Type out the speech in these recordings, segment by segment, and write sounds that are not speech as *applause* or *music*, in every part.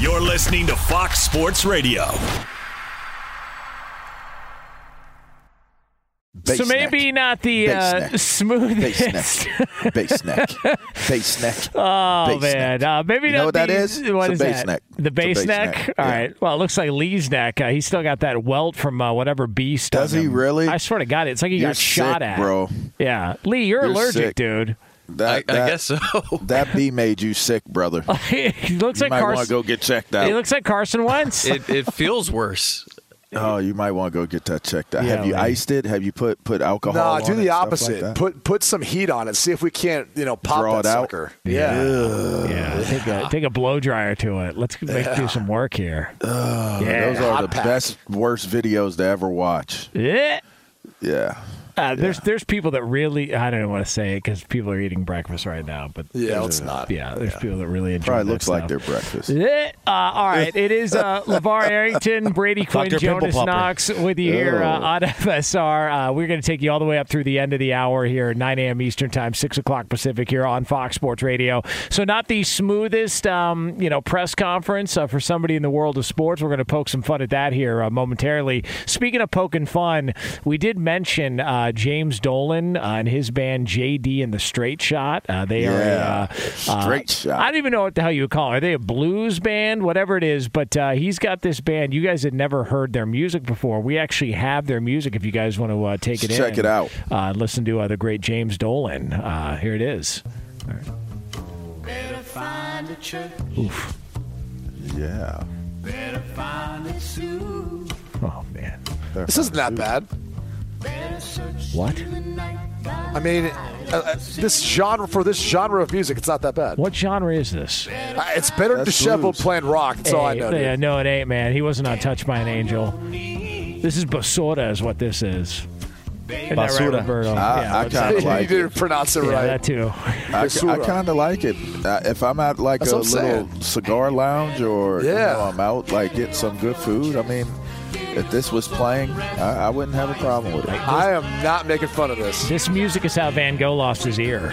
You're listening to Fox Sports Radio. Bass so maybe neck. not the Bass uh, neck. smoothest. Bass neck. Base neck. *laughs* Oh Bass man, neck. uh, maybe You not know what that the- is? What It's is a bass that? neck. The It's a bass bass neck. neck, All yeah. right. Well, it looks like Lee's neck. Uh, he's still got that welt from uh, whatever beast. Does on he him. really? I swear to God, it's like he You're got shot at, bro. Yeah, Lee, you're, You're allergic, sick. dude. That, I that- guess so. *laughs* That bee made you sick, brother. *laughs* he looks You like might want to Carson. go get checked out. He looks like Carson Wentz. *laughs* it, it feels worse. oh, you might want to go get that checked out. Yeah, Have you man. iced it? Have you put put alcohol? Nah, on do the stuff like opposite. that? put put some heat on it. See if we can't, you know, pop Draw that it out? sucker. Yeah. yeah, take a take a blow dryer to it. Let's make do some work here. yeah, Those are hot the pack. best, worst videos to ever watch. Yeah. Yeah. Uh, there's there's people that really I don't want to say it because people are eating breakfast right now, but Yeah, it's a- not. Yeah, there's people that really enjoy. Probably that looks like their breakfast. *laughs* Uh, all right, it is uh, *laughs* LaVar Arrington, Brady Quinn, Dr. Jonas Knox with you here uh, Oh. on *laughs* FSR. Uh, we're going to take you all the way up through the end of the hour here, 9 a.m. Eastern Time, 6 o'clock Pacific here on Fox Sports Radio. So not the smoothest, um, you know, press conference uh, for somebody in the world of sports. We're going to poke some fun at that here uh, momentarily. Speaking of poking fun, we did mention uh, James Dolan uh, and his band JD and the Straight Shot. Uh, they are a, Yeah. uh, Straight uh, Shot. I don't even know what the hell you would call it. Are they a blues band? Whatever it is, but uh, he's got this band. You guys had never heard their music before. We actually have their music if you guys want to uh, take it in. Check it out. Uh, listen to uh, the great James Dolan. Uh, here it is. Oof. Yeah. Oh, man. This isn't that bad. What? I mean, uh, uh, this genre for this genre of music, it's not that bad. What genre is this? Uh, it's better than That's disheveled blues. playing rock. That's all I Hey, know. dude. yeah, no, it ain't, man. He wasn't on Touched by an Angel. This is Basura, is what this is. Isn't that right, Basura. Roberto? I- yeah, I what's kinda that? *laughs* you didn't pronounce it yeah, right. that too. I, *laughs* Basura. kind of like it. Uh, if I'm at like That's a little saying. cigar lounge or you Yeah. know, I'm out like getting some good food, I mean, if this was playing, I, I wouldn't have a problem with it. I am not making fun of this. This music is how Van Gogh lost his ear.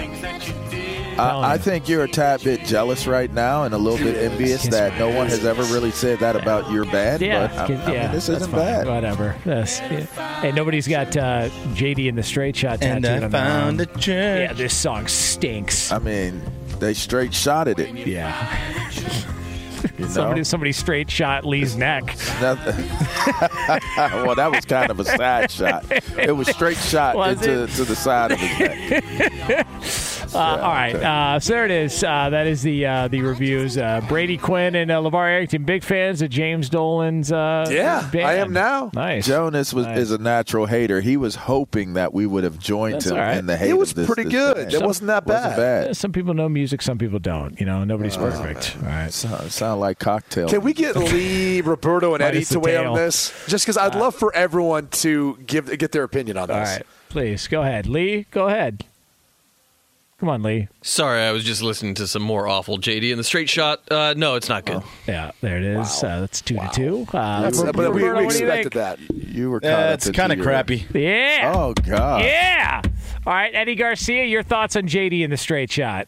I, I think you're a tad bit jealous right now and a little bit envious that no one has ever really said that about your band. Yeah, but I, kid- I yeah, mean, this isn't fine. bad. Whatever. That's, yeah. Hey, nobody's got uh, JD in the straight shot And tattooed I on their found arm. a church. Yeah, this song stinks. I mean, they straight shotted it. yeah. *laughs* You *laughs* know? Somebody, somebody straight shot Lee's neck. *laughs* Well, that was kind of a side shot. It was straight shot Was into it? to the side of his neck. *laughs* Uh, all right, uh, so there it is. Uh, that is the uh, the reviews. Uh, Brady Quinn and uh, LaVar Arrington, big fans of James Dolan's. Uh, Yeah, band. I am now. Nice. Jonas was Nice. is a natural hater. He was hoping that we would have joined That's him all right. in the hate. It was of this, pretty this good. band. It wasn't that Wasn't bad. bad. Some people know music, some people don't. You know, nobody's Uh, perfect. All right. Sound, sound like cocktail. Can we get *laughs* Lee, Roberto, and Eddie to weigh in tail. on this? Just because I'd love for everyone to give get their opinion on this. right, please go ahead, Lee. Go ahead. Come on, Lee. Sorry, I was just listening to some more awful JD in the straight shot. Uh, no, it's not good. Yeah, there it is. Uh, that's two to two. Uh, That's, Roberto, but we, we what expected that. You were. caught Uh, up it's kind of crappy. Yeah. Oh God. Yeah. All right, Eddie Garcia, your thoughts on JD in the straight shot?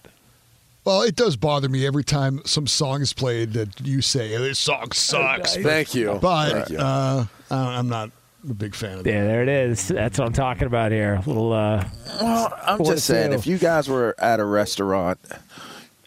Well, it does bother me every time some song is played that you say this song sucks. Thank you. But Thank you. uh, I'm not a big fan of that. Yeah, there it is. That's what I'm talking about here. A little. Uh, Well, I'm just saying, do? if you guys were at a restaurant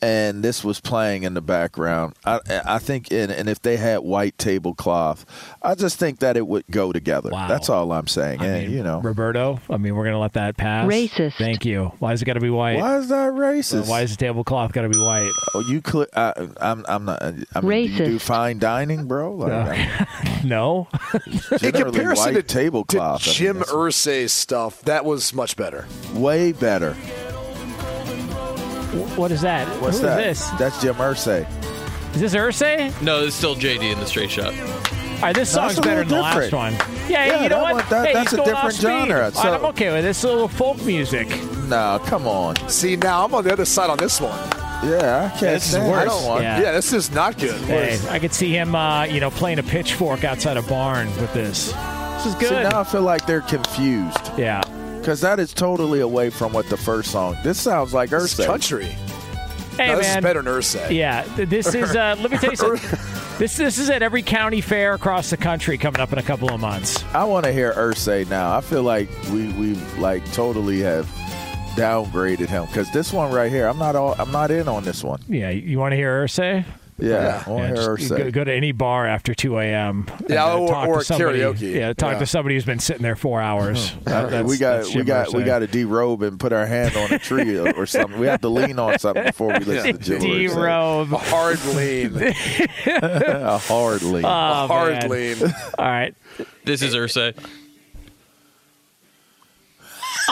and this was playing in the background, I, I think, and, and if they had white tablecloth, I just think that it would go together. Wow. That's all I'm saying. I and mean, you know, Roberto. I mean, we're gonna let that pass. Racist. Thank you. Why has it got to be white? why is that racist? Why is the tablecloth got to be white? Oh, you cl- I, I'm, I'm not. I mean, do you do fine dining, bro? Like, No. *laughs* In generally comparison white to, tablecloth, to I mean, Jim that's Irsay's stuff, that was much better. way better. What is that? What's Who is that? this? That's Jim Irsay. Is this Irsay? No, it's still JD in the straight shot. All right, this That's song's better than the little last one. Yeah, Yeah, you know that what? one- that- hey, that's a different off speed. genre, I'm okay with this. A little folk music. No, come on. See, now I'm on the other side on this one. Yeah, I can't This is worse. I don't want. Yeah. Yeah, this is not good. Hey, I could see him, uh, you know, playing a pitchfork outside a barn with this. This is See, good. now I feel like they're confused yeah. Because that is totally away from what the first song. This sounds like It's Irsay. country. Hey, no, this man. is better than Irsay. Yeah, this is. Uh, let me tell you something. *laughs* This this is at every county fair across the country coming up in a couple of months. I want to hear Irsay now. I feel like we we like totally have downgraded him because this one right here, I'm not all, I'm not in on this one. Yeah, you want to hear Irsay? Yeah, I want to just go, go to any bar after 2 a.m. Yeah, uh, or- or somebody, karaoke. Yeah, talk Yeah. to somebody who's been sitting there four hours. That- we got that's we got we got to derobe and put our hand on a tree or, or something. We have to lean on something before we listen to Jim Irsay. D-robe. A hard lean. *laughs* A hard lean. Oh, a hard man. lean. All right. This is Irsay.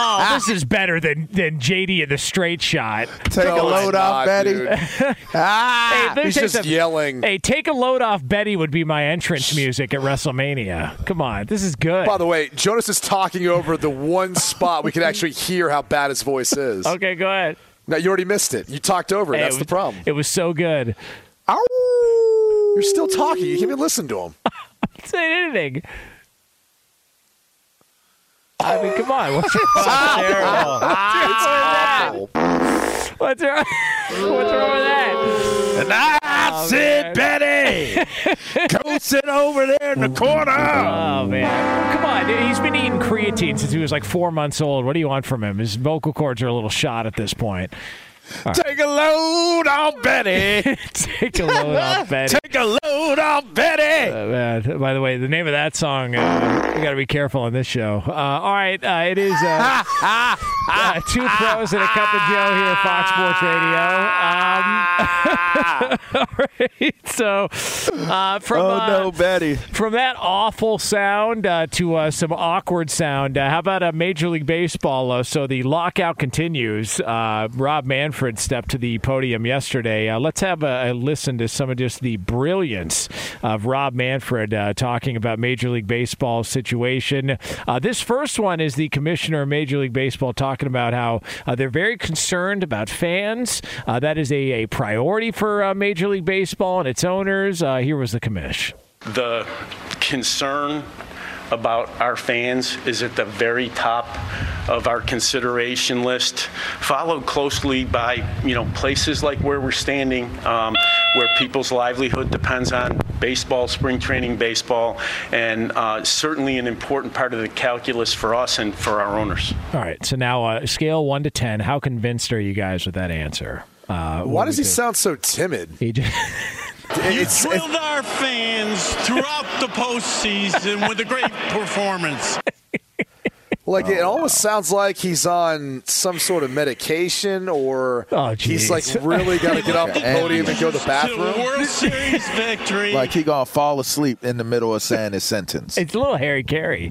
Oh, this is better than than JD in the straight shot. Take No, a load off, not, Betty. dude. *laughs* ah, Hey, He's just something. yelling. Hey, take a load off Betty would be my entrance music at WrestleMania. Come on, this is good. By the way, Jonas is talking over the one spot we can actually hear how bad his voice is. okay, go ahead. Now you already missed it. You talked over. Hey, That's it the problem. It was so good. You're still talking. You can't even listen to him. *laughs* Say anything. I mean, come on. What's wrong, with that? What's wrong, what's wrong with that? and I Oh, said, Betty, go sit over there in the corner. Oh man, come on! dude. He's been eating creatine since he was like four months old. What do you want from him? His vocal cords are a little shot at this point. Take a load on *laughs* *laughs* Betty. Take a load off, Betty. Take a load on Betty. Uh, man, by the way, the name of that song, uh, we got to be careful on this show. Uh, all right, uh, it is uh, *laughs* uh, two pros and a cup of Joe here at Fox Sports Radio. Um, all right, so uh, from Oh uh, no, Betty. from that awful sound uh, to uh, some awkward sound, uh, how about a Major League Baseball? Uh, so the lockout continues. Uh, Rob Manfred stepped to the podium yesterday. Uh, let's have a, a listen to some of just the brilliance of Rob Manfred uh, talking about Major League Baseball's situation. Uh, this first one is the commissioner of Major League Baseball talking about how uh, they're very concerned about fans. Uh, that is a, a priority for uh, Major League Baseball and its owners. Here was the commish. The concern about our fans is at the very top of our consideration list, followed closely by, you know, places like where we're standing, um, where people's livelihood depends on baseball, spring training baseball, and uh, certainly an important part of the calculus for us and for our owners. All right. So now, uh, scale one to ten. How convinced are you guys with that answer? Uh, Why does he sound so timid? He just, *laughs* You It's, thrilled our fans throughout the postseason with a great performance. like it oh, almost sounds like he's on some sort of medication, or Oh, he's like really got to *laughs* get off the podium and go to the To the bathroom. World Series victory. Like he gonna fall asleep in the middle of saying his sentence. it's a little Harry Caray.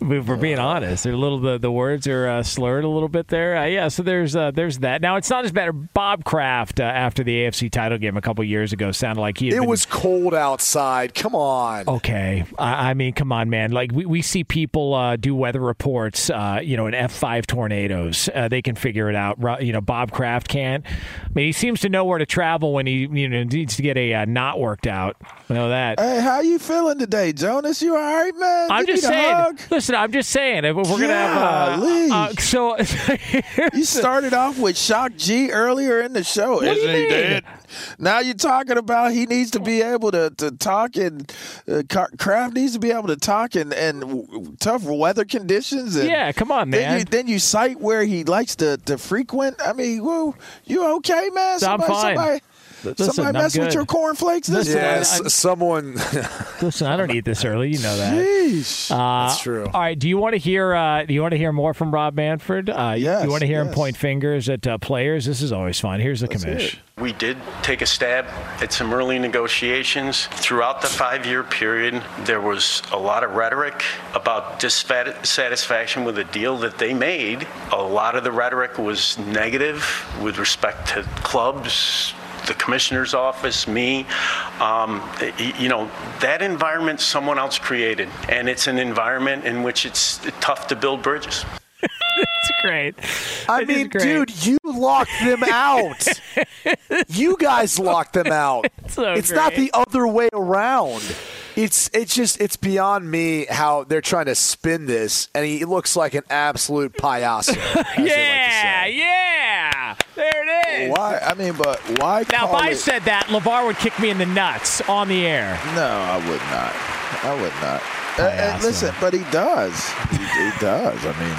If we're being honest, they're a little the, the words are uh, slurred a little bit there. Uh, yeah, so there's uh, there's that. Now it's not as bad. Bob Kraft uh, after the AFC title game a couple years ago sounded like he It been- was cold outside. Come on. Okay, I, I mean, come on, man. Like we, we see people uh, do weather reports, uh, you know, in F five tornadoes. Uh, they can figure it out. You know, Bob Kraft can't. I mean, he seems to know where to travel when he you know needs to get a uh, knot worked out. I know that. Hey, how you feeling today, Jonas? You all right, man? I'm Give just saying. hug. Listen, I'm just saying. If we're gonna have uh, uh, so. *laughs* You started off with Shock G earlier in the show. you Isn't he dead? Now you're talking about he needs to be able to, to talk and uh, Kraft needs to be able to talk in, w- tough weather conditions. And Yeah, come on, Then man. you, then you cite where he likes to, to frequent. I mean, whoa, you okay, man? I'm fine. somebody, Listen, somebody I'm mess with good. your cornflakes this Listen. Yes, I- someone. *laughs* Listen, I don't eat this early. You know that. Sheesh. Uh, That's true. All right. Do you want to hear? Uh, do you want to hear more from Rob Manfred? Uh, Yes, You want to hear him point fingers at uh, players? This is always fun. Here's the hear commish. We did take a stab at some early negotiations. Throughout the five year period, there was a lot of rhetoric about dissatisfaction with the deal that they made. A lot of the rhetoric was negative with respect to clubs, the commissioner's office, me. Um, you know, that environment someone else created, and it's an environment in which it's tough to build bridges. *laughs* It's great. I It is mean, great. dude, you locked them *laughs* out. you guys locked them out. *laughs* So it's not the other way around. It's it's just it's beyond me how they're trying to spin this, and he looks like an absolute payaso. as they like Yeah, yeah. There it is. Why? I mean, but why? Now, if I it- said that, LaVar would kick me in the nuts on the air. No, I would not. I would not. Uh, uh, listen, but he does. He, he does. I mean,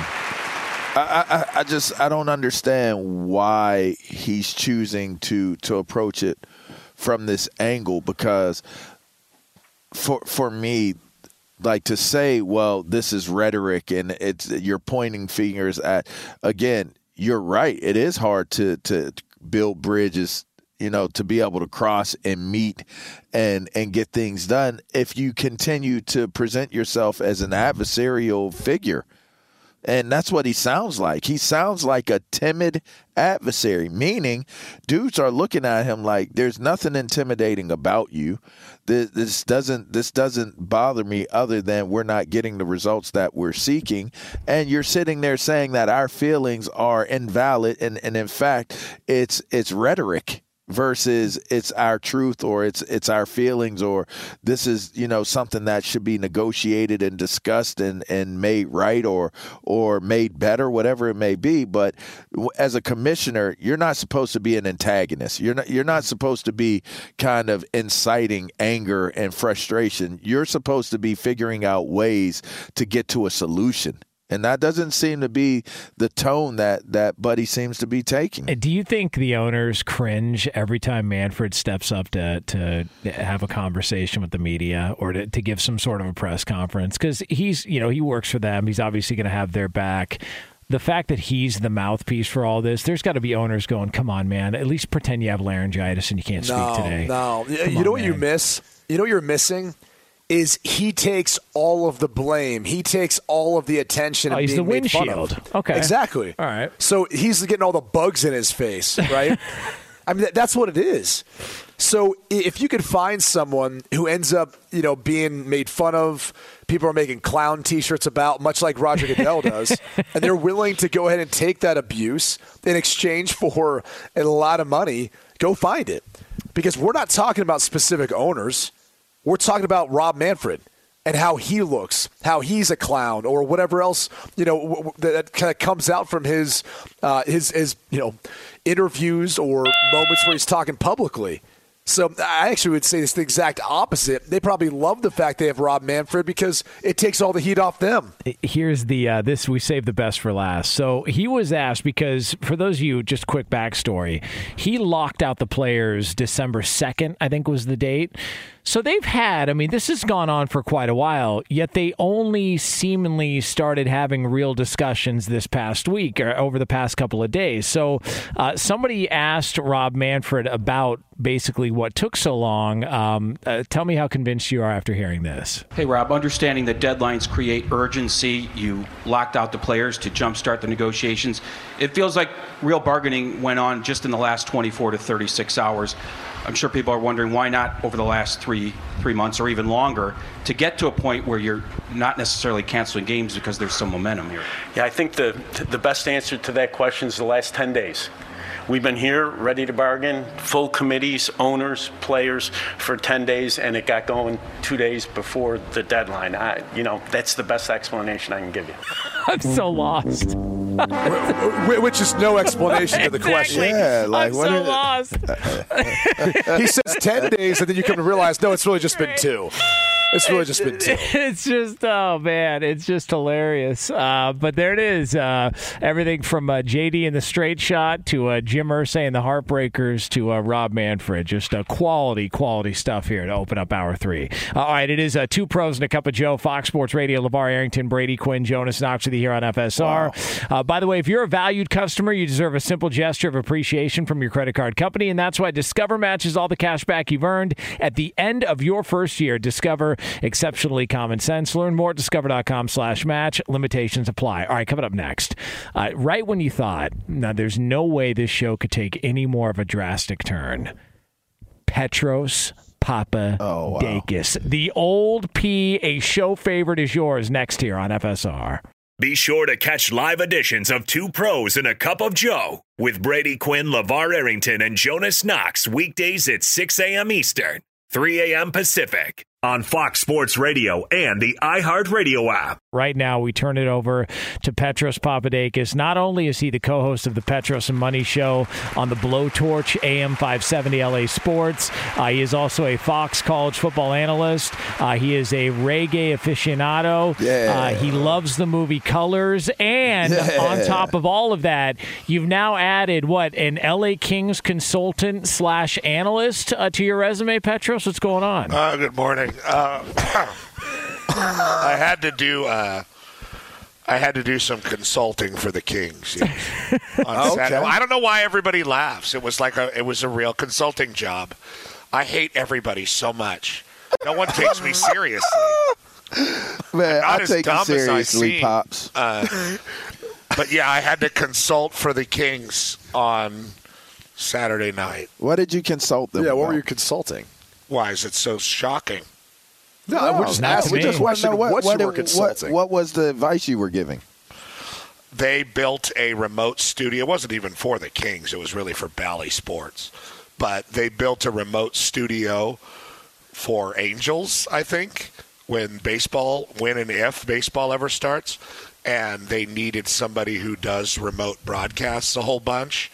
I, I, I just I don't understand why he's choosing to to approach it from this angle because for for me like to say well this is rhetoric and it's you're pointing fingers at again you're right it is hard to to build bridges you know to be able to cross and meet and and get things done if you continue to present yourself as an adversarial figure and that's what he sounds like. He sounds like a timid adversary, meaning dudes are looking at him like there's nothing intimidating about you. This, this doesn't this doesn't bother me other than we're not getting the results that we're seeking. And you're sitting there saying that our feelings are invalid and, and in fact it's it's rhetoric versus it's our truth or it's it's our feelings or this is you know something that should be negotiated and discussed and and made right or or made better whatever it may be. But as a commissioner you're not supposed to be an antagonist. You're not you're not supposed to be kind of inciting anger and frustration. You're supposed to be figuring out ways to get to a solution and that doesn't seem to be the tone that that Buddy seems to be taking. Do you think the owners cringe every time Manfred steps up to to have a conversation with the media or to, to give some sort of a press conference? Because he's you know he works for them. He's obviously going to have their back. The fact that he's the mouthpiece for all this, there's got to be owners going, "Come on, man! At least pretend you have laryngitis and you can't No, speak today." no. Come you on, know what you miss? You know what you're missing? Is he takes all of the blame. He takes all of the attention. Oh, and he's being the made fun of. windshield. Okay. Exactly. All right. So he's getting all the bugs in his face, *laughs* right? I mean, that's what it is. So if you could find someone who ends up, you know, being made fun of, people are making clown T-shirts about, much like Roger *laughs* Goodell does, and they're willing to go ahead and take that abuse in exchange for a lot of money, go find it, because we're not talking about specific owners. We're talking about Rob Manfred and how he looks, how he's a clown, or whatever else you know that kind of comes out from his uh, his his you know interviews or moments where he's talking publicly. So I actually would say it's the exact opposite. They probably love the fact they have Rob Manfred because it takes all the heat off them. here's the uh, this we saved the best for last. So he was asked because for those of you, just quick backstory, he locked out the players December second, I think was the date. So they've had, I mean, this has gone on for quite a while, yet they only seemingly started having real discussions this past week or over the past couple of days. So uh, somebody asked Rob Manfred about basically what took so long. Um, uh, tell me how convinced you are after hearing this. Hey, Rob, understanding that deadlines create urgency, you locked out the players to jumpstart the negotiations. It feels like real bargaining went on just in the last 24 to 36 hours. I'm sure people are wondering why not over the last three three months or even longer to get to a point where you're not necessarily canceling games because there's some momentum here. Yeah, I think the the best answer to that question is the last 10 days. We've been here, ready to bargain, full committees, owners, players for 10 days, and it got going two days before the deadline. I, you know, that's the best explanation I can give you. *laughs* I'm so lost. Which is no explanation to the question. Exactly. Yeah, like, I'm what so is- lost. *laughs* He says 10 days, and then you come to realize, no, it's really just been two. It's really just been *laughs* it's just oh man, it's just hilarious. Uh, but there it is. Uh, everything from uh, JD in the straight shot to uh, Jim Irsay and the Heartbreakers to uh, Rob Manfred. Just uh, quality, quality stuff here to open up hour three. All right, it is uh, two pros and a cup of Joe. Fox Sports Radio. LaVar Arrington, Brady Quinn, Jonas Knox with you here on FSR. Uh, by the way, if you're a valued customer, you deserve a simple gesture of appreciation from your credit card company, and that's why Discover matches all the cash back you've earned at the end of your first year. Discover exceptionally common sense. Learn more at discover.com slash match. Limitations apply. All right, coming up next. Uh, right when you thought, now there's no way this show could take any more of a drastic turn. Petros Papadakis. Oh, wow. The old P, a show favorite is yours next here on FSR. Be sure to catch live editions of Two Pros and a Cup of Joe with Brady Quinn, LaVar Arrington, and Jonas Knox weekdays at 6 a.m. Eastern, 3 a.m. Pacific on Fox Sports Radio and the iHeartRadio app. Right now, we turn it over to Petros Papadakis. Not only is he the co host of the Petros and Money Show on the Blowtorch AM 570 LA Sports, uh, he is also a Fox college football analyst. Uh, he is a reggae aficionado. Yeah. Uh, he loves the movie Colors. And Yeah. on top of all of that, you've now added what? An LA Kings consultant slash analyst uh, to your resume, Petros? What's going on? Uh, good morning. Uh, *coughs* I had to do. Uh, I had to do some consulting for the Kings yes, *laughs* on Saturday. I don't know why everybody laughs. It was like a. It was a real consulting job. I hate everybody so much. No one takes me seriously. Man, Not I as take dumb you seriously, pops. Uh, but yeah, I had to consult for the Kings on Saturday night. what did you consult them? Yeah, what were you consulting? Why is it so shocking? No, we're just not asking. We just want to know what, what, you were what- consulting. what was the advice you were giving? they built a remote studio. It wasn't even for the Kings. It was really for Bally Sports. But they built a remote studio for Angels, I think, when baseball, when and if baseball ever starts. And they needed somebody who does remote broadcasts a whole bunch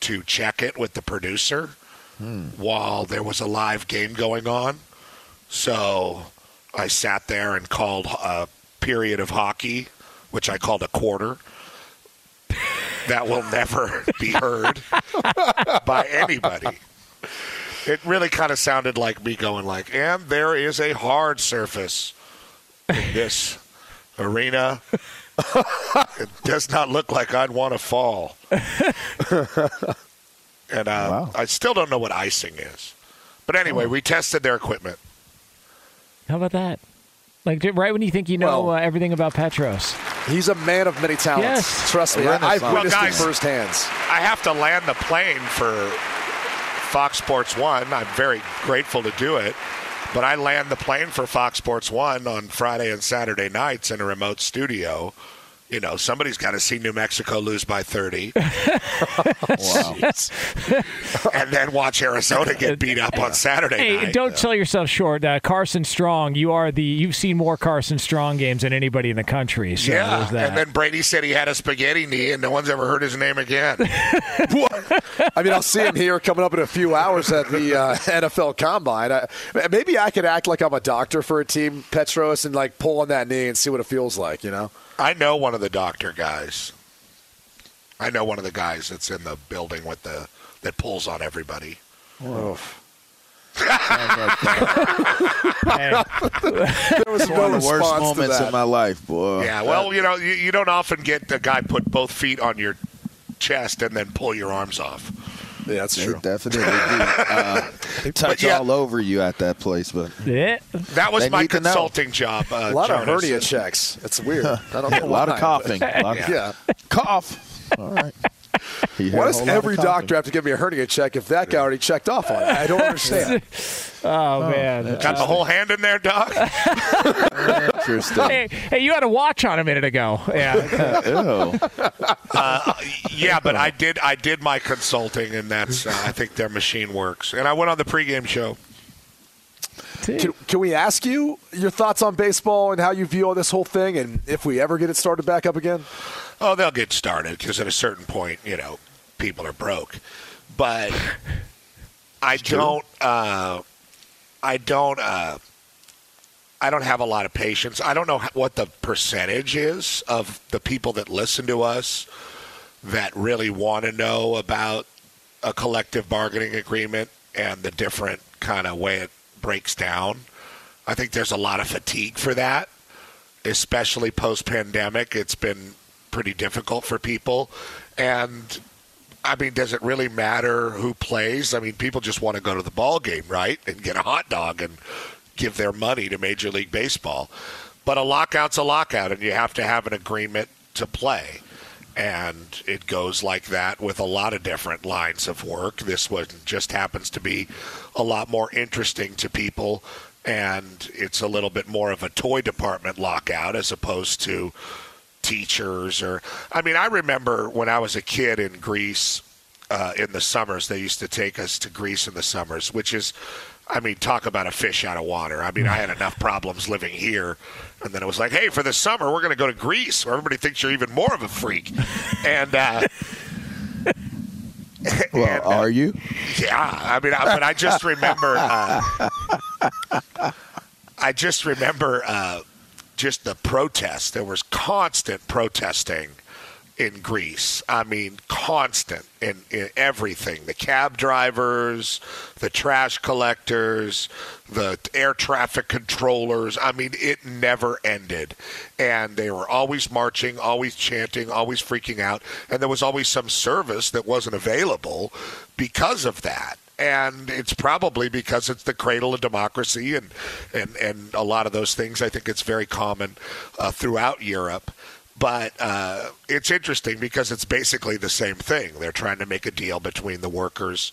to check it with the producer hmm. while there was a live game going on. So I sat there and called a period of hockey, which I called a quarter. That will never be heard by anybody. It really kind of sounded like me going like, and there is a hard surface in this arena. it does not look like I'd want to fall. and uh, Wow. I still don't know what icing is. But anyway, we tested their equipment. How about that? Like right when you think you know Well- uh, everything about Petros. He's a man of many talents. Yes. Trust me, I, have renaissance. witnessed Well, it firsthand. I have to land the plane for Fox Sports One. I'm very grateful to do it. But I land the plane for Fox Sports One on Friday and Saturday nights in a remote studio. You know, somebody's got to see New Mexico lose by 30 *laughs* Wow. and then watch Arizona get beat up on Saturday Hey, night. don't sell yourself short. Uh, Carson Strong, you are the you've seen more Carson Strong games than anybody in the country. So yeah, that. and then Brady said he had a spaghetti knee, and no one's ever heard his name again. *laughs* I mean, I'll see him here coming up in a few hours at the uh, NFL Combine. I, maybe I could act like I'm a doctor for a team, Petros, and like pull on that knee and see what it feels like. You know? I know one of the doctor guys. I know one of the guys that's in the building with the that pulls on everybody. Hey, There was One of the worst moments that. of my life, boy. Yeah, well, you know, you, you don't often get the guy put both feet on your chest and then pull your arms off. Yeah, that's They true. definitely do. *laughs* Uh, touch yeah. all over you at that place, but eh, That was my need to know. consulting job. Uh, A lot of Jonas. hernia checks. It's weird. *laughs* I don't know a lot of coughing. but- A lot of- Yeah. Cough. All right. *laughs* Why does whole lot of every doctor have to give me a hernia check if that guy already checked off on it? I don't understand. oh, man. Got the whole hand in there, Doc? Interesting. Hey, hey, you had a watch on a minute ago. Yeah. Ew. *laughs* yeah, but I did. I did my consulting, and that's. Uh, I think their machine works. And I went on the pregame show. Can, can we ask you your thoughts on baseball and how you view all this whole thing, and if we ever get it started back up again? Oh, they'll get started because at a certain point, you know, people are broke. But *laughs* I don't. Uh, I don't. Uh, I don't have a lot of patience. I don't know what the percentage is of the people that listen to us that really want to know about a collective bargaining agreement and the different kind of way it breaks down. I think there's a lot of fatigue for that, especially post pandemic. It's been pretty difficult for people. And I mean, does it really matter who plays? I mean, people just want to go to the ball game, right? And get a hot dog and give their money to Major League Baseball. But a lockout's a lockout, and you have to have an agreement to play. and it goes like that with a lot of different lines of work. This one just happens to be a lot more interesting to people, and it's a little bit more of a toy department lockout as opposed to teachers or. I mean, I remember when I was a kid in Greece uh, in the summers, they used to take us to Greece in the summers, which is. I mean, talk about a fish out of water. I mean, I had enough problems living here. And then it was like, hey, for the summer, we're going to go to Greece where everybody thinks you're even more of a freak. and, uh, *laughs* Well, and, uh, are you? yeah, I mean, I, but I just remember, uh, I just remember uh, just the protest. There was constant protesting in Greece. I mean, constant in, in everything. The cab drivers, the trash collectors, the air traffic controllers. I mean, it never ended. And they were always marching, always chanting, always freaking out. And there was always some service that wasn't available because of that and it's probably because it's the cradle of democracy and and and a lot of those things. I think it's very common uh, throughout Europe. But uh, it's interesting because it's basically the same thing. They're trying to make a deal between the workers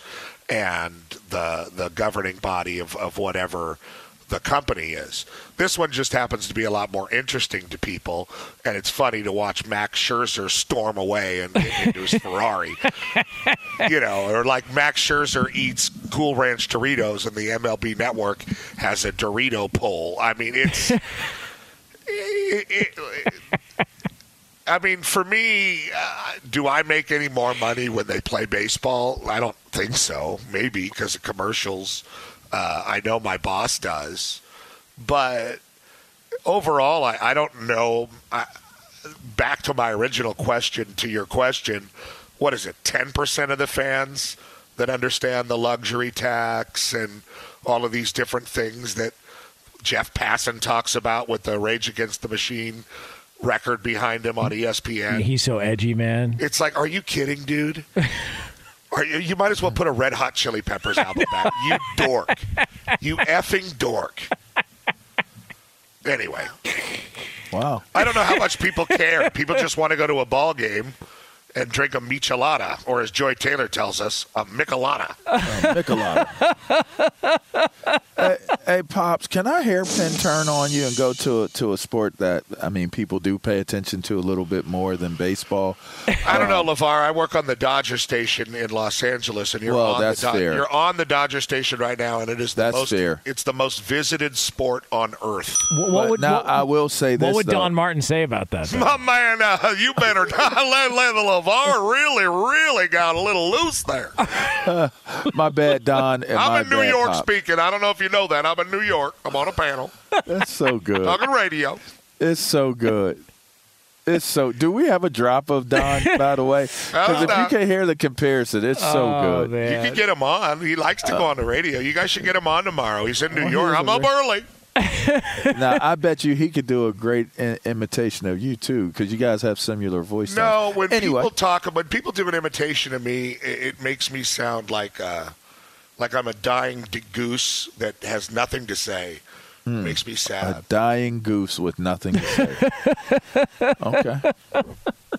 and the the governing body of, of whatever the company is. This one just happens to be a lot more interesting to people, and it's funny to watch Max Scherzer storm away and get into his *laughs* Ferrari. you know, or like Max Scherzer eats Cool Ranch Doritos, and the MLB Network has a Dorito poll. I mean, it's. *laughs* it- it- I mean, for me, uh, do I make any more money when they play baseball? I don't think so. Maybe because of commercials. Uh, I know my boss does, but overall, I, I don't know. I, back to my original question, to your question, what is it? Ten percent of the fans that understand the luxury tax and all of these different things that Jeff Passan talks about with the Rage Against the Machine record behind him on ESPN. He's so edgy, man. It's like, are you kidding, dude? Are you, you might as well put a Red Hot Chili Peppers album back. You *laughs* dork. You effing dork. Anyway, Wow. I don't know how much people care. People just want to go to a ball game and drink a michelada, or as Joy Taylor tells us, a michelada. Nicolada. *laughs* hey, hey, pops, can I hairpin turn on you and go to a, to a sport that I mean people do pay attention to a little bit more than baseball? I don't know, LaVar. I work on the Dodger station in Los Angeles, and you're Well, on that's the Do- fair. you're on the Dodger station right now, and it is the That's most fair. it's the most visited sport on earth. What, But would now what, I will say this what would though. Don Martin say about that? though? *laughs* My man, uh, you better *laughs* let, let the LaVar really, really got a little loose there. *laughs* my bad, Don. And I'm in New York Pops. speaking. I don't know if you know that. I'm in New York. I'm on a panel That's so good. talking radio. It's so good. It's so. Do we have a drop of Don, *laughs* by the way? Because if you can hear the comparison, it's so Oh, good. man. You can get him on. He likes to go uh, on the radio. You guys should get him on tomorrow. He's in New oh, Well, York. I'm up early. *laughs* now, I bet you he could do a great I- imitation of you too, because you guys have similar voices. No, when anyway, people talk, when people do an imitation of me, it, it makes me sound like uh, like I'm a dying goose that has nothing to say. Hmm. Makes me sad. a dying goose with nothing to say. *laughs* okay.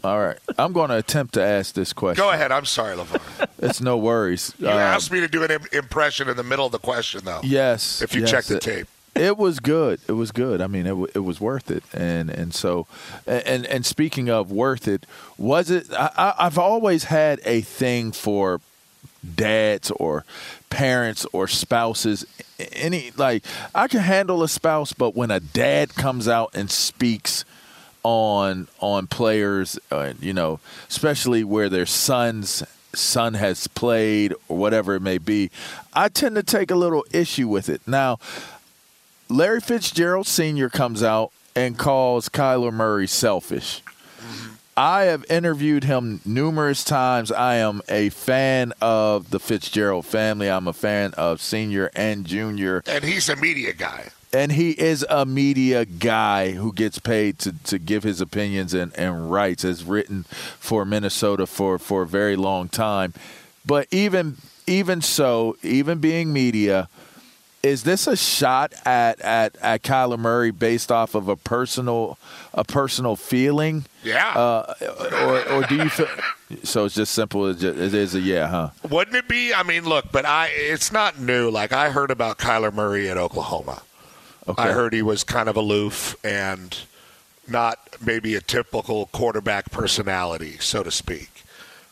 All right. I'm going to attempt to ask this question. Go ahead. I'm sorry, LaVar. It's no worries. You Uh, asked me to do an Im- impression in the middle of the question, though. Yes. If you yes, check the it- tape. It was good. It was good. I mean, it, w- it was worth it. And and so, and and speaking of worth it, was it? I, I've always had a thing for dads or parents or spouses. Any like I can handle a spouse, but when a dad comes out and speaks on on players, uh, you know, especially where their sons son has played or whatever it may be, I tend to take a little issue with it. Now, Larry Fitzgerald Sr. comes out and calls Kyler Murray selfish. I have interviewed him numerous times. I am a fan of the Fitzgerald family. I'm a fan of Senior and Junior. And he's a media guy. And he is a media guy who gets paid to, to give his opinions and, and writes, has written for Minnesota for, for a very long time. But even even so, even being media, is this a shot at, at, at Kyler Murray based off of a personal a personal feeling? Yeah. Uh, or, or do you feel? So it's just simple as it is a yeah, huh? Wouldn't it be? I mean, look, but I it's not new. Like I heard about Kyler Murray at Oklahoma. Okay. I heard he was kind of aloof and not maybe a typical quarterback personality, so to speak.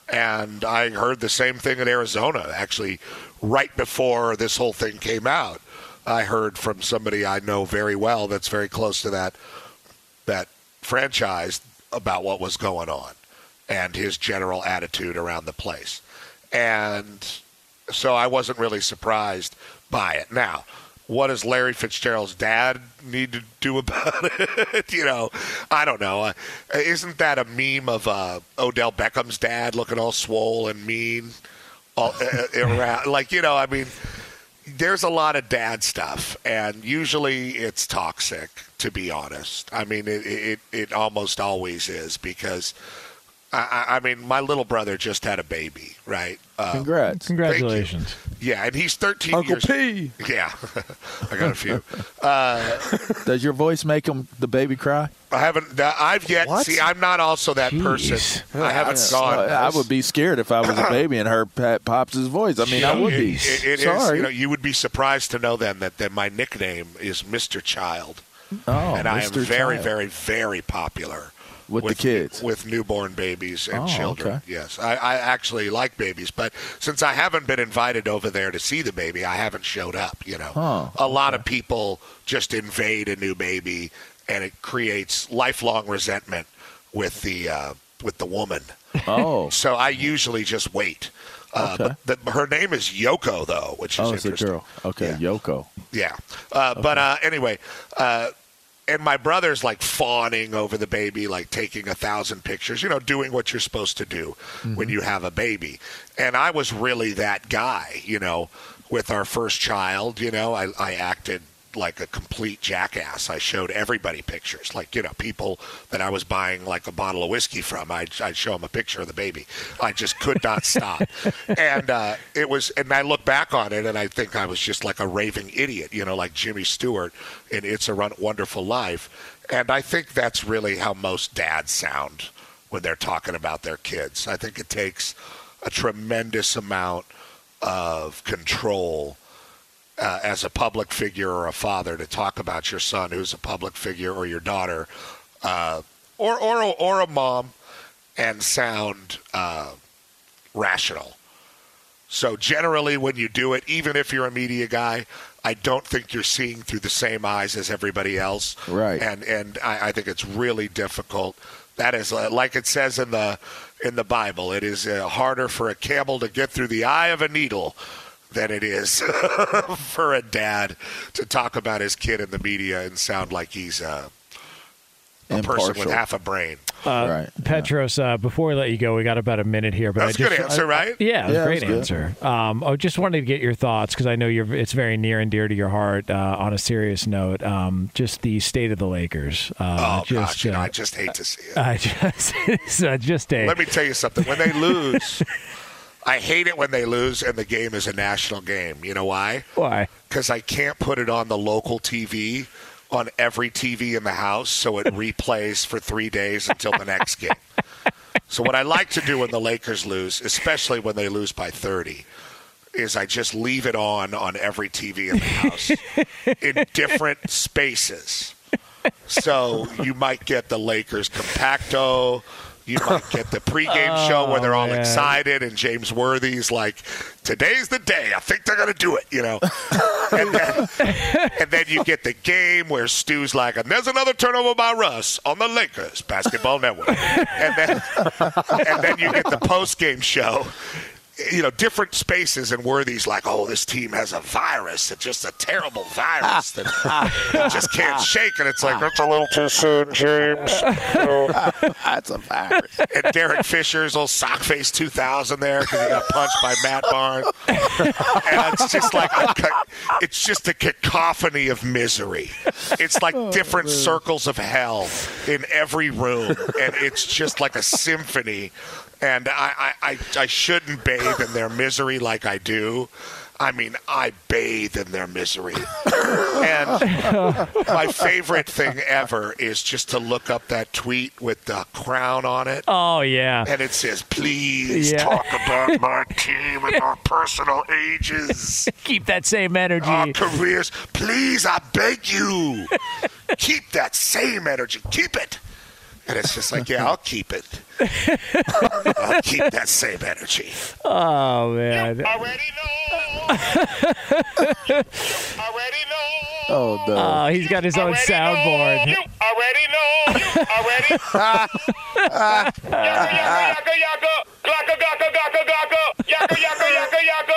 And I heard the same thing in Arizona, actually, right before this whole thing came out. I heard from somebody I know very well that's very close to that that franchise about what was going on and his general attitude around the place. And so I wasn't really surprised by it. Now, what does Larry Fitzgerald's dad need to do about *laughs* it? you know, I don't know. Uh, isn't that a meme of uh, Odell Beckham's dad looking all swole and mean? All, uh, *laughs* around, like, you know, I mean, there's a lot of dad stuff, and usually it's toxic, to be honest. I mean, it, it, it almost always is because. I, I mean, my little brother just had a baby, right? Uh, Congrats. Congratulations. Yeah, and he's 13 Uncle years. P. Yeah, *laughs* I got a few. *laughs* Uh, Does your voice make him the baby cry? I haven't. I've yet. What? See, I'm not also that Jeez. person. I haven't Yeah. gone. I would be scared if I was a baby and heard Pat Pops' voice. I mean, I would be. It- it- it is, Sorry. you know, you would be surprised to know then that, that my nickname is Mr. Child, oh, and I am very, Child. very, very popular With the kids. with newborn babies and Oh, children. okay. Yes, I, I actually like babies, but since I haven't been invited over there to see the baby, I haven't showed up. You know, a lot of people just invade a new baby, and it creates lifelong resentment with the uh, with the woman. Oh, *laughs* So I usually just wait. Uh, Okay. but the, her name is Yoko, though, which is oh, it's a girl. Okay, Yeah. Yoko. Yeah. Uh, But uh, anyway, uh, and my brother's like fawning over the baby, like taking a thousand pictures, you know, doing what you're supposed to do when mm-hmm. you have a baby. And I was really that guy, you know, with our first child, you know, I, I acted like a complete jackass. I showed everybody pictures, like, you know, people that I was buying like a bottle of whiskey from. I'd, I'd show them a picture of the baby. I just could not stop. *laughs* and uh, it was, and I look back on it and I think I was just like a raving idiot, you know, like Jimmy Stewart in It's a Run- Wonderful Life. And I think that's really how most dads sound when they're talking about their kids. I think it takes a tremendous amount of control uh, as a public figure or a father to talk about your son who's a public figure or your daughter uh, or, or, or a mom and sound uh, rational. So generally, when you do it, even if you're a media guy, I don't think you're seeing through the same eyes as everybody else. Right. And and I, I think it's really difficult. That is uh, like it says in the in the Bible. It is uh, harder for a camel to get through the eye of a needle than it is *laughs* for a dad to talk about his kid in the media and sound like he's a, a person with half a brain. Uh, Right, Petros, uh, before we let you go, we got about a minute here. But That's I a just, good answer, I- right? Yeah, Yeah, great was answer. Um, I just wanted to get your thoughts because I know you're. It's very near and dear to your heart. Uh, on a serious note, um, just the state of the Lakers. Uh, Oh just, gosh, you know, uh, I just hate to see it. *laughs* I just, *laughs* it's, uh, just a. Let me tell you something. When they lose, I hate it when they lose and the game is a national game. You know why? why? Because I can't put it on the local TV on every TV in the house so it *laughs* replays for three days until the next game. So what I like to do when the Lakers lose, especially when they lose by 30, is I just leave it on on every TV in the house *laughs* in different spaces. So you might get the Lakers compacto. You might get the pregame show where they're all oh, man. excited and James Worthy's like, "Today's the day. I think they're going to do it," you know. *laughs* and, then, and then you get the game where Stu's like, "And there's another turnover by Russ on the Lakers Basketball Network," and then and then you get the post-game show. You know, different spaces, and Worthy's like, "Oh, this team has a virus. It's just a terrible virus that *laughs* just can't shake." And it's like, *laughs* "That's a little too soon, James." You *laughs* know? That's a virus. and Derek Fisher's old sock face 2000 there because he got punched by Matt Barnes. And it's just like a, it's just a cacophony of misery. It's like oh, different circles of hell in every room, and it's just like a symphony. And I, I, I, I shouldn't bathe in their misery like I do. I mean, I bathe in their misery. and my favorite thing ever is just to look up that tweet with the crown on it. Oh yeah. And it says, please Yeah. talk about *laughs* my team and our personal ages, *laughs* Keep that same energy. our careers. Please, I beg you. keep that same energy. Keep it. And it's just like, yeah, I'll keep it. *laughs* I'll keep that same energy. Oh man. Already know. *laughs* Already know. Oh no. Oh, he's got his own soundboard. You already know. You already. *laughs* Yaka yaka yaka. Glocka glocka glocka glocka. Yaka yaka yaka yaka.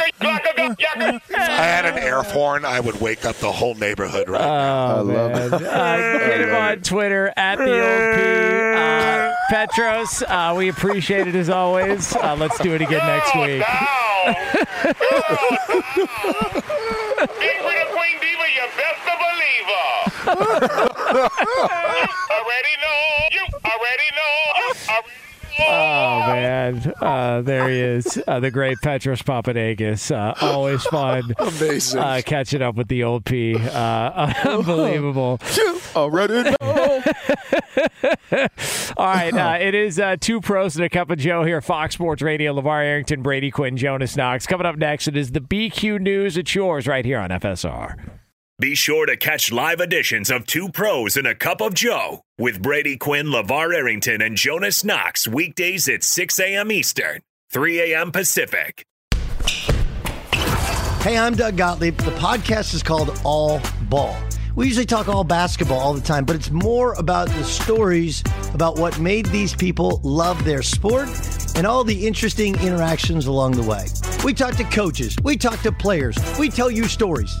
If I had an air horn, I would wake up the whole neighborhood right now. Oh, it. Uh, get him on Twitter at the old P. Uh, Petros, uh, we appreciate it as always. Uh, let's do it again next week. Big Queen Queen Diva, you best believer. you already know. You already know. You already Oh man, uh, there he is, uh, the great Petros Papadakis. Uh, always fun, *laughs* Amazing. uh, catching up with the old P. Uh, *laughs* unbelievable. *laughs* Already know. All right, uh, it is uh, two pros and a cup of Joe here, Fox Sports Radio. LaVar Arrington, Brady Quinn, Jonas Knox. Coming up next, it is the BQ News. It's yours right here on FSR. Be sure to catch live editions of Two Pros and a Cup of Joe with Brady Quinn, LaVar Arrington, and Jonas Knox weekdays at 6 a.m. Eastern, 3 a.m. Pacific. Hey, I'm Doug Gottlieb. The podcast is called All Ball. We usually talk all basketball all the time, but it's more about the stories about what made these people love their sport and all the interesting interactions along the way. We talk to coaches, we talk to players, we tell you stories.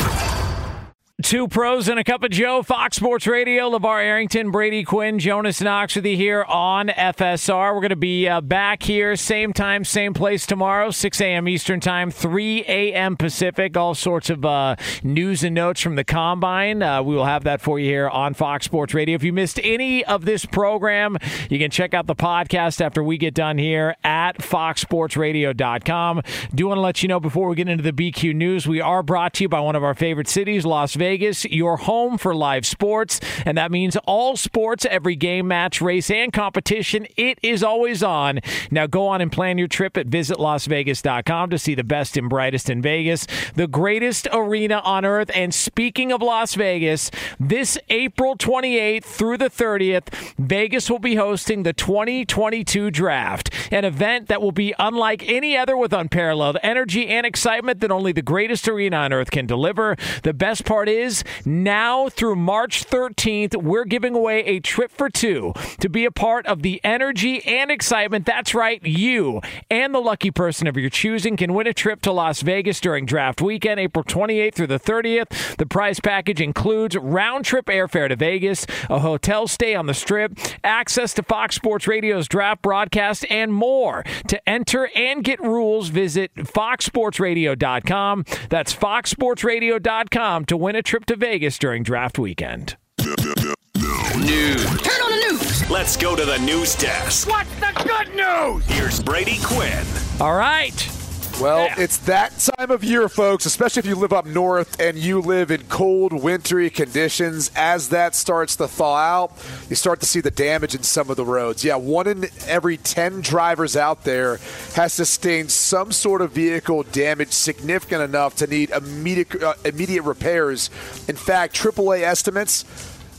Two pros and a cup of Joe, Fox Sports Radio. LaVar Arrington, Brady Quinn, Jonas Knox with you here on FSR. We're going to be uh, back here, same time, same place tomorrow, 6 a.m. Eastern Time, 3 a.m. Pacific. All sorts of uh, news and notes from the Combine. Uh, we will have that for you here on Fox Sports Radio. If you missed any of this program, you can check out the podcast after we get done here at foxsportsradio.com. Do want to let you know before we get into the BQ News, we are brought to you by one of our favorite cities, Las Vegas, your home for live sports. And that means all sports, every game, match, race, and competition. It is always on. Now go on and plan your trip at visitlasvegas.com to see the best and brightest in Vegas, the greatest arena on earth. And speaking of Las Vegas, this April 28th through the 30th, Vegas will be hosting the 2022 draft, an event that will be unlike any other with unparalleled energy and excitement that only the greatest arena on earth can deliver. The best part is now through March 13th, we're giving away a trip for two to be a part of the energy and excitement. That's right, you and the lucky person of your choosing can win a trip to Las Vegas during draft weekend, April 28th through the 30th. The prize package includes round trip airfare to Vegas, a hotel stay on the strip, access to Fox Sports Radio's draft broadcast, and more. To enter and get rules, visit foxsportsradio.com. That's foxsportsradio.com to win a trip to Vegas during draft weekend. News. Turn on the news. Let's go to the news desk. What's the good news? Here's Brady Quinn. All right. Well, it's that time of year, folks, especially if you live up north and you live in cold, wintry conditions. As that starts to thaw out, you start to see the damage in some of the roads. Yeah, one in every 10 drivers out there has sustained some sort of vehicle damage significant enough to need immediate, uh, immediate repairs. In fact, AAA estimates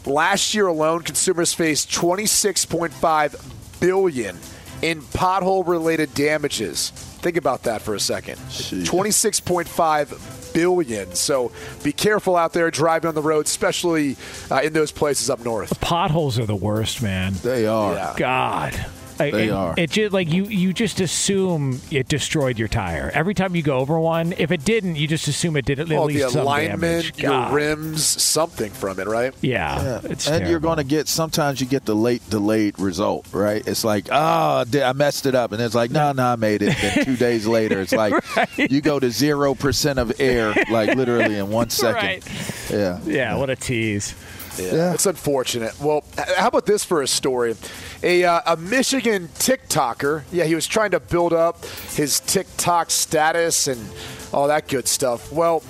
last year alone, consumers faced 26.5 billion in pothole related damages. Think about that for a second. 26.5 billion. So be careful out there driving on the road, especially uh, in those places up north. The Potholes are the worst, man. They are. Yeah. God. I- They it, are. It just like you you just assume it destroyed your tire every time you go over one. If it didn't, you just assume it did at Well, least the some alignment, damage. your rims, something from it, right? Yeah, Yeah. it's and you're going to get sometimes you get the late delayed result, right? It's like, ah, oh, I I messed it up, and it's like, no, no, I made it. Then two days later, it's *laughs* like you go to zero percent of air, like literally in one *laughs* second. Right. Yeah. Yeah, what a tease. Yeah, it's unfortunate. Well, how about this for a story? A, uh, a Michigan TikToker, yeah, he was trying to build up his TikTok status and all that good stuff. Well,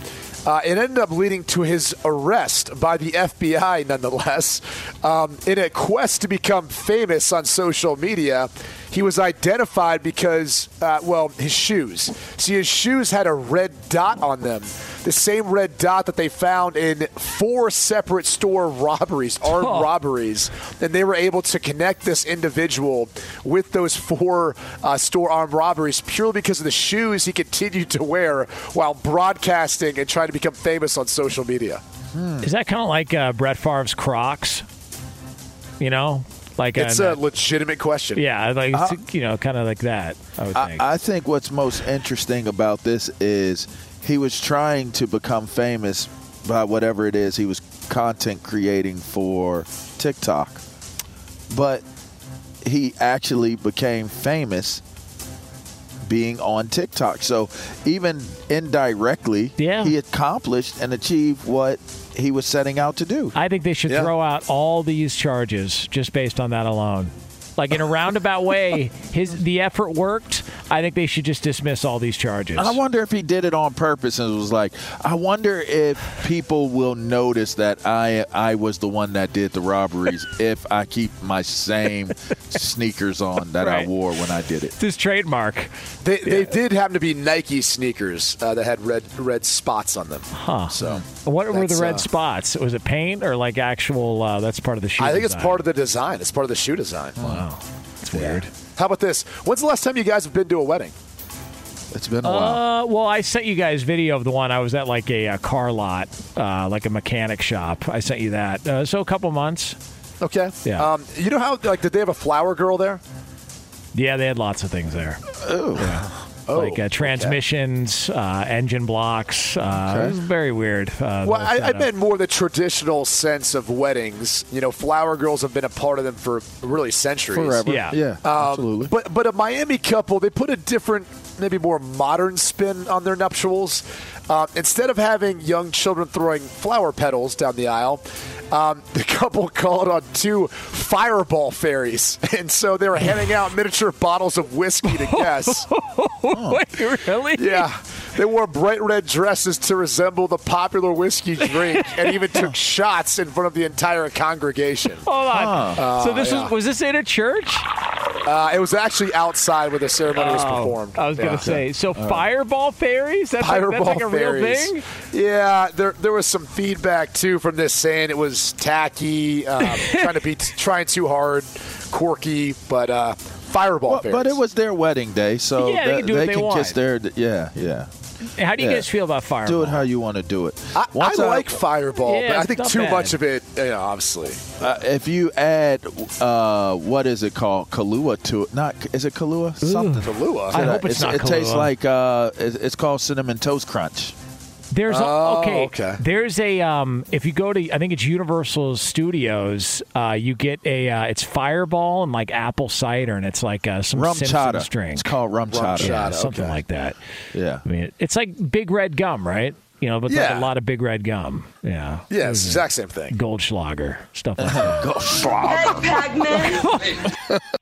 uh, it ended up leading to his arrest by the FBI, nonetheless. Um, in a quest to become famous on social media, he was identified because, uh, well, his shoes. See, his shoes had a red dot on them, the same red dot that they found in four separate store robberies, *laughs* armed Oh. robberies, and they were able to connect this individual with those four uh, store armed robberies purely because of the shoes he continued to wear while broadcasting and trying to become famous on social media. Is that kind of like uh, Brett Favre's Crocs? You know, like It's an- a legitimate question. yeah, like Uh, you know, kind of like that. I would think. I, I think what's most interesting about this is he was trying to become famous by whatever it is he was content creating for TikTok. But he actually became famous being on TikTok. So even indirectly, Yeah. he accomplished and achieved what he was setting out to do. I think they should Yeah. throw out all these charges just based on that alone. Like in a roundabout way, his the effort worked. I think they should just dismiss all these charges. I wonder if he did it on purpose and was like, I wonder if people will notice that I I was the one that did the robberies *laughs* if I keep my same sneakers on that I wore when I did it. It's his trademark. They, they did happen to be Nike sneakers uh, that had red red spots on them. Huh. So What were the red uh, spots? Was it paint or like actual? Uh, that's part of the shoe. I think it's part of the design. It's part of the shoe design. Wow, it's weird. How about this? When's the last time you guys have been to a wedding? It's been a while. Uh, well, I sent you guys video of the one I was at, like a, uh car lot, uh, like a mechanic shop. I sent you that. Uh, so a couple months. Okay. Yeah. Um, you know how like did they have a flower girl there? Yeah, they had lots of things there. Oh. Like uh, transmissions, uh, engine blocks. Uh, It was very weird. Uh, Well, I, I meant more the traditional sense of weddings. You know, flower girls have been a part of them for really centuries. Forever. Yeah. Yeah, Um, absolutely. But but a Miami couple, they put a different, maybe more modern spin on their nuptials. Uh, instead of having young children throwing flower petals down the aisle, um, *laughs* the couple called on two fireball fairies, *laughs* and so they were handing out miniature bottles of whiskey to guests. *laughs* Wait, really? Yeah. They wore bright red dresses to resemble the popular whiskey drink and even took shots in front of the entire congregation. Hold on. so this yeah. was was this in a church? Uh, it was actually outside where the ceremony was Oh, performed. I was Yeah. gonna say. So fireball fairies? That's like, that's like a fairies. real thing. Yeah, there there was some feedback too from this saying it was tacky, um, *laughs* trying to be trying too hard, quirky, but uh, fireball Well, fairies. but it was their wedding day, so Yeah, they can do what they can want. kiss their yeah, yeah. How do you Yeah. guys feel about fireball? Do it how you want to do it. I, I Once like fireball, Yeah, but I think too bad. much of it, you know, obviously. Uh, if you add uh, what is it called Kahlua to it, not is it Kahlua something? Kahlua. I hope it's not It tastes like uh, it's called cinnamon toast crunch. There's a, Oh, okay, okay. There's a um, if you go to I think it's Universal Studios, uh, you get a uh, it's Fireball and like apple cider, and it's like uh, some Rum Simpsons chata. drink. It's called rum Rum chata. yeah, chata, something okay. like that. Yeah. I mean, it's like big red gum, right? You know, but it's like a lot of big red gum. Yeah, Yeah, it's the exact same thing. Goldschlager stuff like *laughs* that. *laughs*